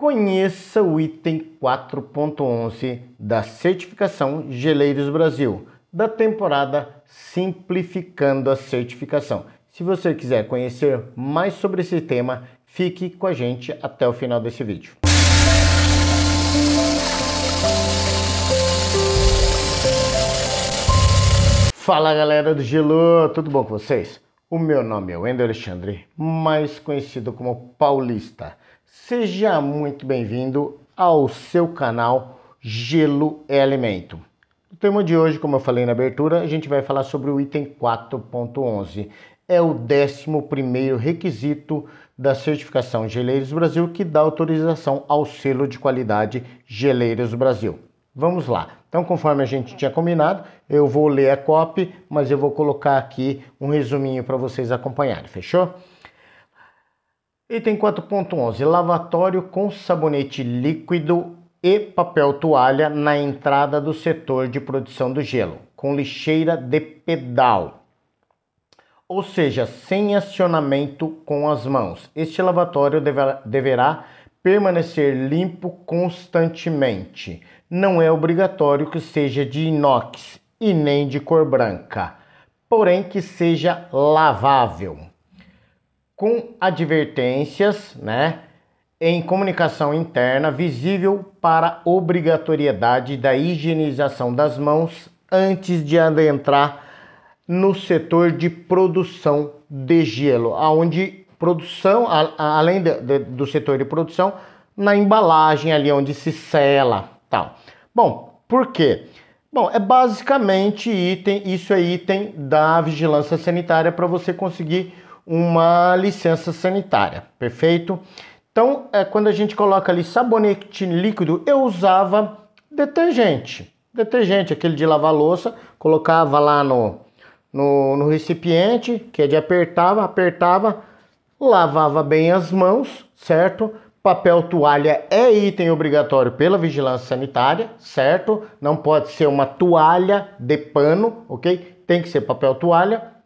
Conheça o item 4.11 da certificação Geleiros Brasil, da temporada Simplificando a Certificação. Se você quiser conhecer mais sobre esse tema, fique com a gente até o final desse vídeo. Fala galera do Gelo, tudo bom com vocês? O meu nome é Wendel Alexandre, mais conhecido como Paulista. Seja muito bem-vindo ao seu canal Gelo é Alimento. No tema de hoje, como eu falei na abertura, a gente vai falar sobre o item 4.11. É o 11 requisito da certificação Geleiros Brasil que dá autorização ao selo de qualidade Geleiros Brasil. Vamos lá. Então, conforme a gente tinha combinado, eu vou ler a copy, mas eu vou colocar aqui um resuminho para vocês acompanharem, fechou? Item 4.11. Lavatório com sabonete líquido e papel toalha na entrada do setor de produção do gelo, com lixeira de pedal. Ou seja, sem acionamento com as mãos. Este lavatório deverá, deverá permanecer limpo constantemente. Não é obrigatório que seja de inox e nem de cor branca, porém que seja lavável com advertências, né? Em comunicação interna visível para obrigatoriedade da higienização das mãos antes de adentrar no setor de produção de gelo, aonde produção, além de, de, do setor de produção, na embalagem ali onde se sela, tal. Bom, por quê? Bom, é basicamente item, isso é item da vigilância sanitária para você conseguir uma licença sanitária, perfeito? Então, é, quando a gente coloca ali sabonete líquido, eu usava detergente. Detergente, aquele de lavar louça, colocava lá no, no, no recipiente, que é de apertava, apertava, lavava bem as mãos, certo? Papel toalha é item obrigatório pela vigilância sanitária, certo? Não pode ser uma toalha de pano, ok? Tem que ser papel toalha.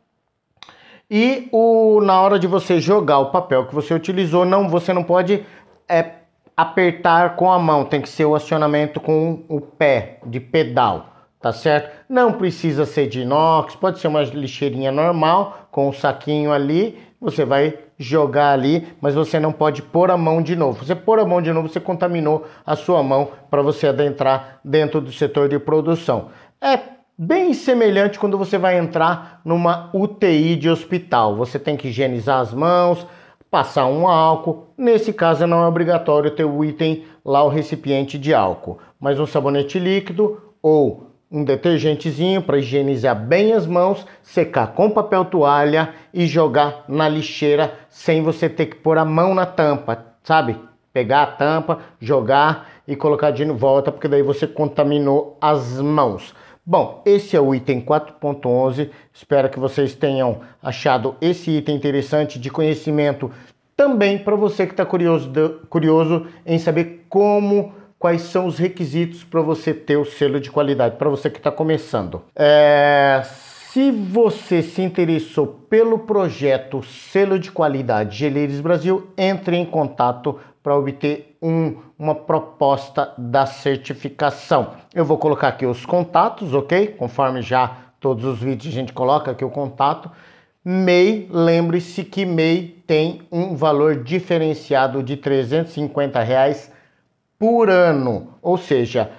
E o, na hora de você jogar o papel que você utilizou, não, você não pode é, apertar com a mão, tem que ser o acionamento com o pé de pedal, tá certo? Não precisa ser de inox, pode ser uma lixeirinha normal com um saquinho ali, você vai jogar ali, mas você não pode pôr a mão de novo. Você pôr a mão de novo, você contaminou a sua mão para você adentrar dentro do setor de produção. É bem semelhante quando você vai entrar numa UTI de hospital. Você tem que higienizar as mãos, passar um álcool. Nesse caso não é obrigatório ter o item lá o recipiente de álcool, mas um sabonete líquido ou um detergentezinho para higienizar bem as mãos, secar com papel toalha e jogar na lixeira sem você ter que pôr a mão na tampa, sabe? Pegar a tampa, jogar e colocar de volta, porque daí você contaminou as mãos. Bom, esse é o item 4.11. Espero que vocês tenham achado esse item interessante de conhecimento também para você que está curioso, curioso em saber como, quais são os requisitos para você ter o selo de qualidade, para você que está começando. É, se você se interessou pelo projeto Selo de Qualidade Geleiros Brasil, entre em contato para obter um, uma proposta da certificação. Eu vou colocar aqui os contatos, ok? Conforme já todos os vídeos a gente coloca aqui o contato. MEI, lembre-se que MEI tem um valor diferenciado de 350 reais por ano, ou seja,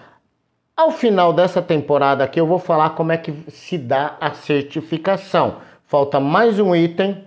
ao final dessa temporada aqui eu vou falar como é que se dá a certificação. Falta mais um item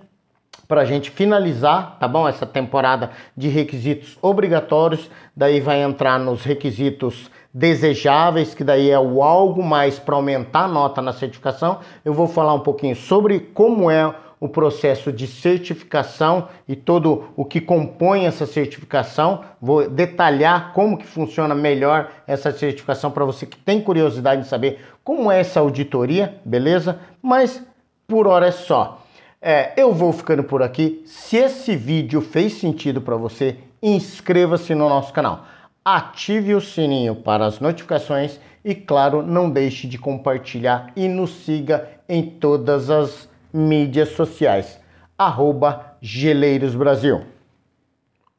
para a gente finalizar, tá bom? Essa temporada de requisitos obrigatórios, daí vai entrar nos requisitos desejáveis, que daí é o algo mais para aumentar a nota na certificação. Eu vou falar um pouquinho sobre como é o processo de certificação e todo o que compõe essa certificação. Vou detalhar como que funciona melhor essa certificação para você que tem curiosidade de saber como é essa auditoria, beleza? Mas por hora é só. É, eu vou ficando por aqui. Se esse vídeo fez sentido para você, inscreva-se no nosso canal. Ative o sininho para as notificações e, claro, não deixe de compartilhar e nos siga em todas as mídias sociais. Arroba Geleiros Brasil.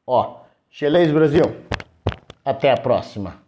Ó, Geleiros Brasil. Até a próxima!